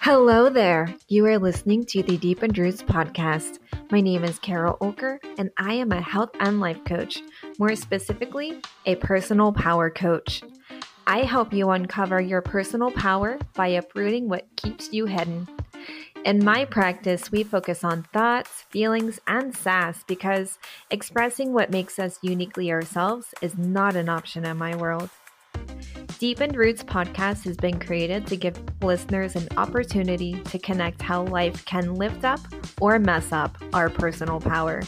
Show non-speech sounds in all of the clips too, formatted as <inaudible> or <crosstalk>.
Hello there. You are listening to the Deepened Roots podcast. My name is Carol Olker, and I am a health and life coach, more specifically, a personal power coach. I help you uncover your personal power by uprooting what keeps you hidden. In my practice, we focus on thoughts, feelings, and sass because expressing what makes us uniquely ourselves is not an option in my world. Deepened Roots podcast has been created to give listeners an opportunity to connect how life can lift up or mess up our personal power.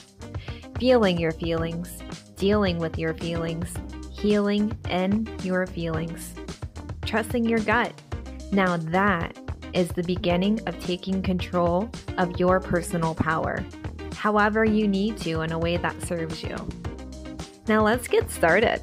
Feeling your feelings, dealing with your feelings, healing in your feelings, trusting your gut. Now, that is the beginning of taking control of your personal power, however, you need to in a way that serves you. Now, let's get started.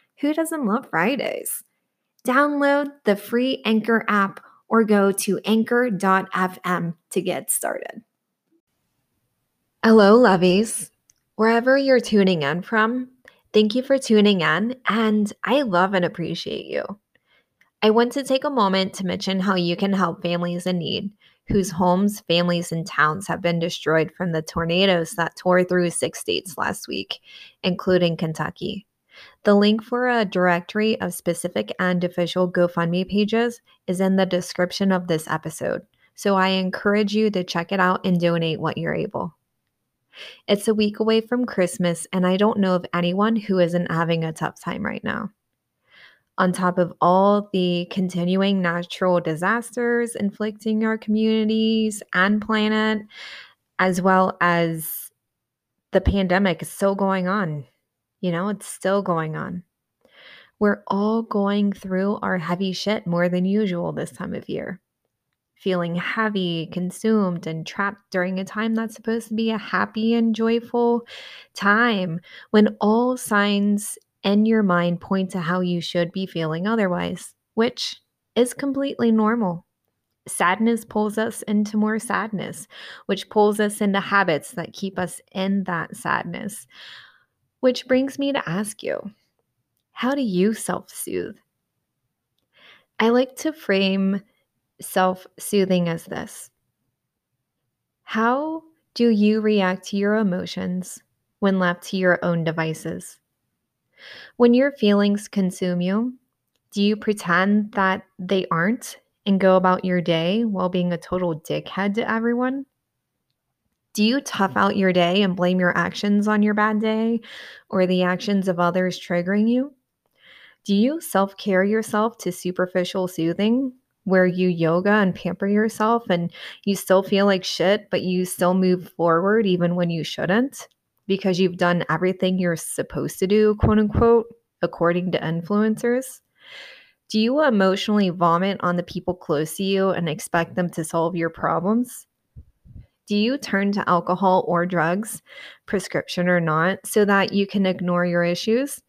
who doesn't love Fridays? Download the free Anchor app or go to anchor.fm to get started. Hello, lovies. Wherever you're tuning in from, thank you for tuning in, and I love and appreciate you. I want to take a moment to mention how you can help families in need whose homes, families, and towns have been destroyed from the tornadoes that tore through six states last week, including Kentucky. The link for a directory of specific and official GoFundMe pages is in the description of this episode, so I encourage you to check it out and donate what you're able. It's a week away from Christmas, and I don't know of anyone who isn't having a tough time right now on top of all the continuing natural disasters inflicting our communities and planet, as well as the pandemic is still going on. You know, it's still going on. We're all going through our heavy shit more than usual this time of year. Feeling heavy, consumed, and trapped during a time that's supposed to be a happy and joyful time when all signs and your mind point to how you should be feeling otherwise, which is completely normal. Sadness pulls us into more sadness, which pulls us into habits that keep us in that sadness. Which brings me to ask you how do you self soothe? I like to frame self soothing as this How do you react to your emotions when left to your own devices? When your feelings consume you, do you pretend that they aren't and go about your day while being a total dickhead to everyone? Do you tough out your day and blame your actions on your bad day or the actions of others triggering you? Do you self care yourself to superficial soothing where you yoga and pamper yourself and you still feel like shit, but you still move forward even when you shouldn't? because you've done everything you're supposed to do, quote unquote, according to influencers? Do you emotionally vomit on the people close to you and expect them to solve your problems? Do you turn to alcohol or drugs, prescription or not, so that you can ignore your issues?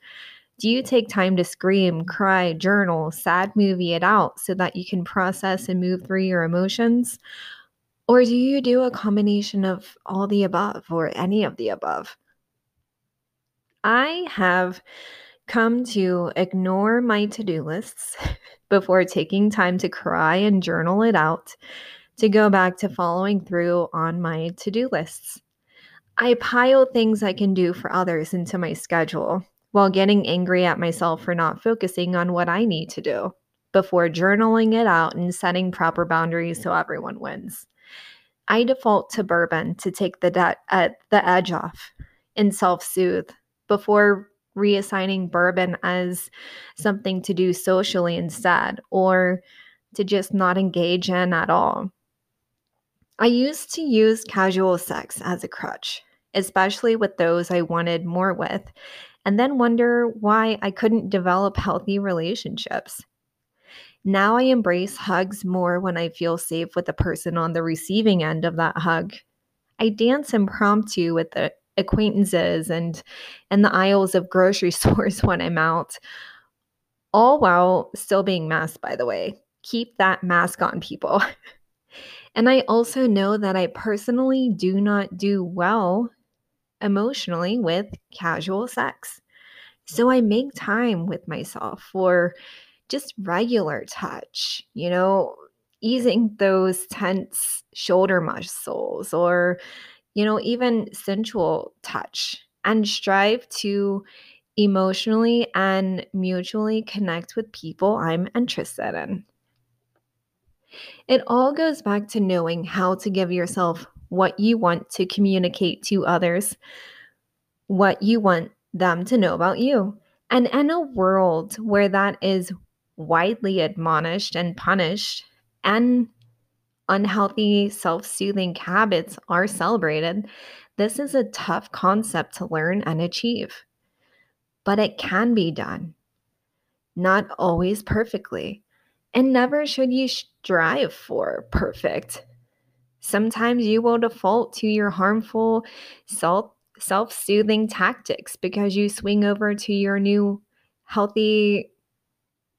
Do you take time to scream, cry, journal, sad movie it out so that you can process and move through your emotions? Or do you do a combination of all the above or any of the above? I have come to ignore my to do lists <laughs> before taking time to cry and journal it out to go back to following through on my to do lists. I pile things I can do for others into my schedule while getting angry at myself for not focusing on what I need to do before journaling it out and setting proper boundaries so everyone wins. I default to bourbon to take the, de- uh, the edge off and self soothe before reassigning bourbon as something to do socially instead or to just not engage in at all. I used to use casual sex as a crutch, especially with those I wanted more with, and then wonder why I couldn't develop healthy relationships. Now I embrace hugs more when I feel safe with the person on the receiving end of that hug. I dance impromptu with the acquaintances and in the aisles of grocery <laughs> stores when I'm out, all while still being masked, by the way. Keep that mask on, people. <laughs> and I also know that I personally do not do well emotionally with casual sex. So I make time with myself for just regular touch, you know, easing those tense shoulder muscles or, you know, even sensual touch and strive to emotionally and mutually connect with people I'm interested in. It all goes back to knowing how to give yourself what you want to communicate to others, what you want them to know about you. And in a world where that is widely admonished and punished, and unhealthy self soothing habits are celebrated, this is a tough concept to learn and achieve. But it can be done, not always perfectly, and never should you strive for perfect. Sometimes you will default to your harmful self self soothing tactics because you swing over to your new healthy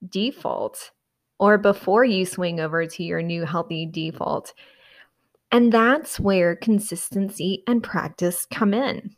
default or before you swing over to your new healthy default. And that's where consistency and practice come in.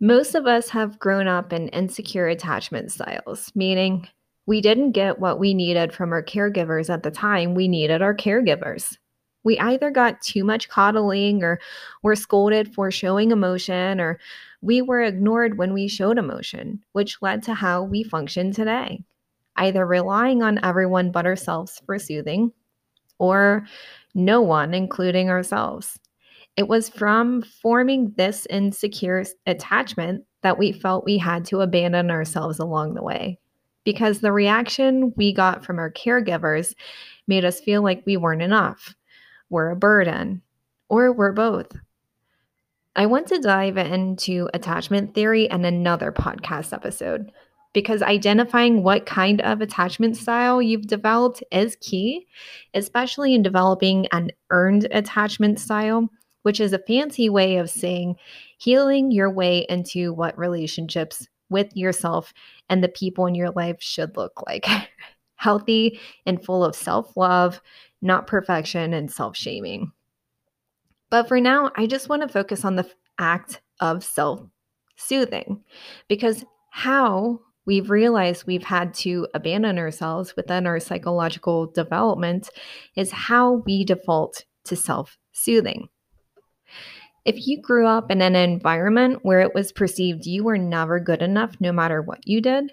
Most of us have grown up in insecure attachment styles, meaning we didn't get what we needed from our caregivers at the time we needed our caregivers. We either got too much coddling or were scolded for showing emotion, or we were ignored when we showed emotion, which led to how we function today either relying on everyone but ourselves for soothing or no one, including ourselves. It was from forming this insecure attachment that we felt we had to abandon ourselves along the way because the reaction we got from our caregivers made us feel like we weren't enough, we're a burden, or we're both. I want to dive into attachment theory in another podcast episode because identifying what kind of attachment style you've developed is key, especially in developing an earned attachment style, which is a fancy way of saying healing your way into what relationships with yourself and the people in your life should look like. <laughs> Healthy and full of self love, not perfection and self shaming. But for now, I just want to focus on the act of self soothing because how we've realized we've had to abandon ourselves within our psychological development is how we default to self soothing. If you grew up in an environment where it was perceived you were never good enough no matter what you did,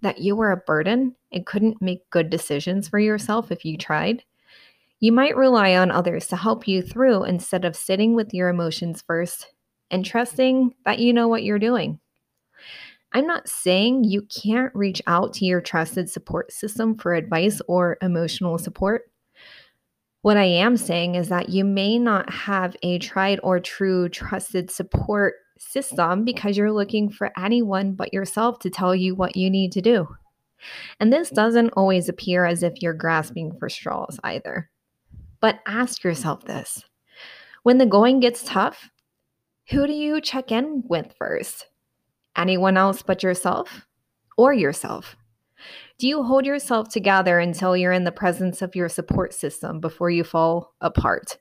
that you were a burden and couldn't make good decisions for yourself if you tried, you might rely on others to help you through instead of sitting with your emotions first and trusting that you know what you're doing. I'm not saying you can't reach out to your trusted support system for advice or emotional support. What I am saying is that you may not have a tried or true trusted support system because you're looking for anyone but yourself to tell you what you need to do. And this doesn't always appear as if you're grasping for straws either. But ask yourself this when the going gets tough, who do you check in with first? anyone else but yourself or yourself? Do you hold yourself together until you're in the presence of your support system before you fall apart?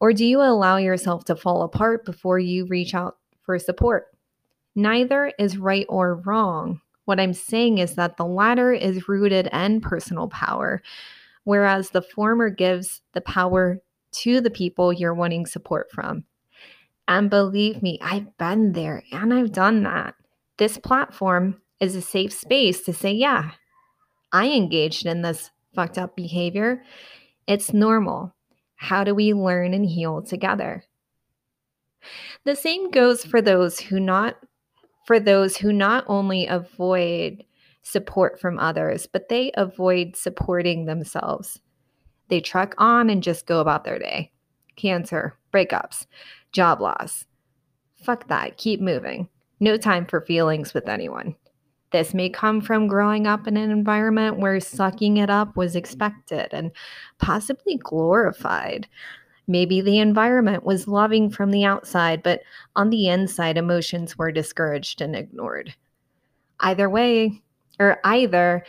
Or do you allow yourself to fall apart before you reach out for support? Neither is right or wrong. What I'm saying is that the latter is rooted in personal power, whereas the former gives the power to the people you're wanting support from. And believe me, I've been there and I've done that. This platform is a safe space to say, yeah, I engaged in this fucked up behavior. It's normal. How do we learn and heal together? The same goes for those who not for those who not only avoid support from others, but they avoid supporting themselves. They truck on and just go about their day. Cancer, breakups, job loss. Fuck that. Keep moving. No time for feelings with anyone. This may come from growing up in an environment where sucking it up was expected and possibly glorified. Maybe the environment was loving from the outside, but on the inside, emotions were discouraged and ignored. Either way, or either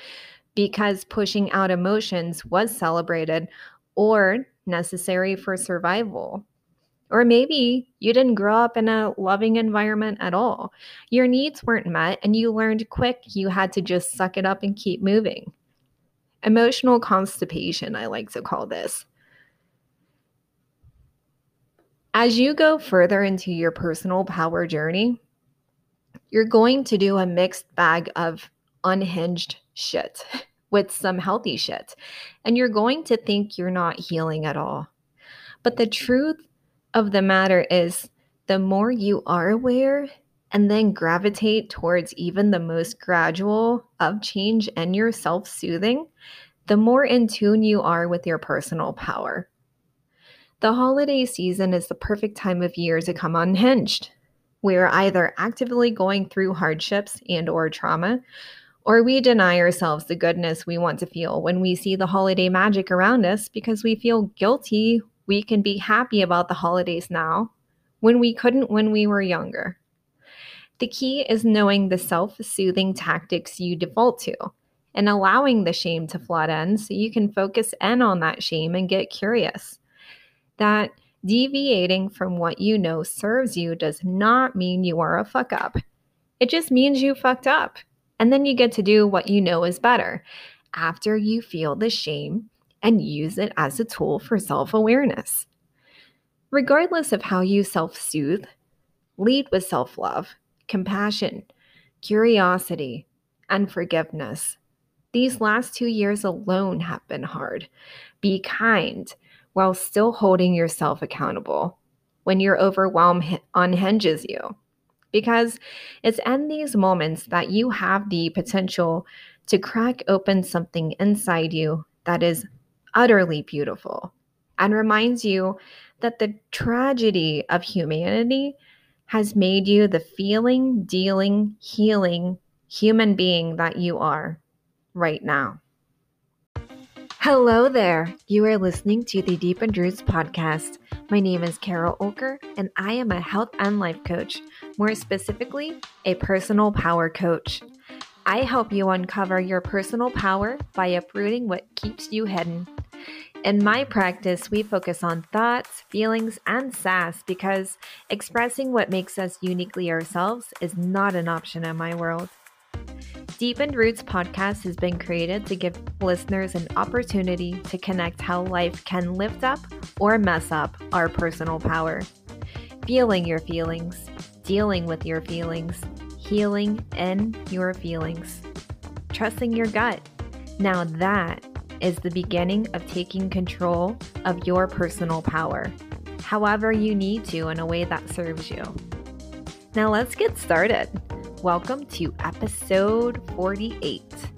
because pushing out emotions was celebrated or necessary for survival. Or maybe you didn't grow up in a loving environment at all. Your needs weren't met, and you learned quick you had to just suck it up and keep moving. Emotional constipation, I like to call this. As you go further into your personal power journey, you're going to do a mixed bag of unhinged shit <laughs> with some healthy shit. And you're going to think you're not healing at all. But the truth of the matter is, the more you are aware and then gravitate towards even the most gradual of change and your self soothing, the more in tune you are with your personal power. The holiday season is the perfect time of year to come unhinged. We are either actively going through hardships and or trauma, or we deny ourselves the goodness we want to feel when we see the holiday magic around us because we feel guilty we can be happy about the holidays now when we couldn't when we were younger. The key is knowing the self soothing tactics you default to and allowing the shame to flood in so you can focus in on that shame and get curious that deviating from what you know serves you does not mean you are a fuck up. It just means you fucked up. And then you get to do what you know is better after you feel the shame and use it as a tool for self awareness. Regardless of how you self soothe, lead with self love, compassion, curiosity, and forgiveness. These last two years alone have been hard. Be kind while still holding yourself accountable when your overwhelm unhinges you. Because it's in these moments that you have the potential to crack open something inside you that is utterly beautiful and reminds you that the tragedy of humanity has made you the feeling, dealing, healing human being that you are right now. Hello there. You are listening to the Deepened Roots podcast. My name is Carol Olker, and I am a health and life coach, more specifically, a personal power coach. I help you uncover your personal power by uprooting what keeps you hidden. In my practice, we focus on thoughts, feelings, and sass because expressing what makes us uniquely ourselves is not an option in my world. Deepened Roots podcast has been created to give listeners an opportunity to connect how life can lift up or mess up our personal power. Feeling your feelings, dealing with your feelings, healing in your feelings, trusting your gut. Now, that is the beginning of taking control of your personal power, however, you need to in a way that serves you. Now, let's get started. Welcome to episode 48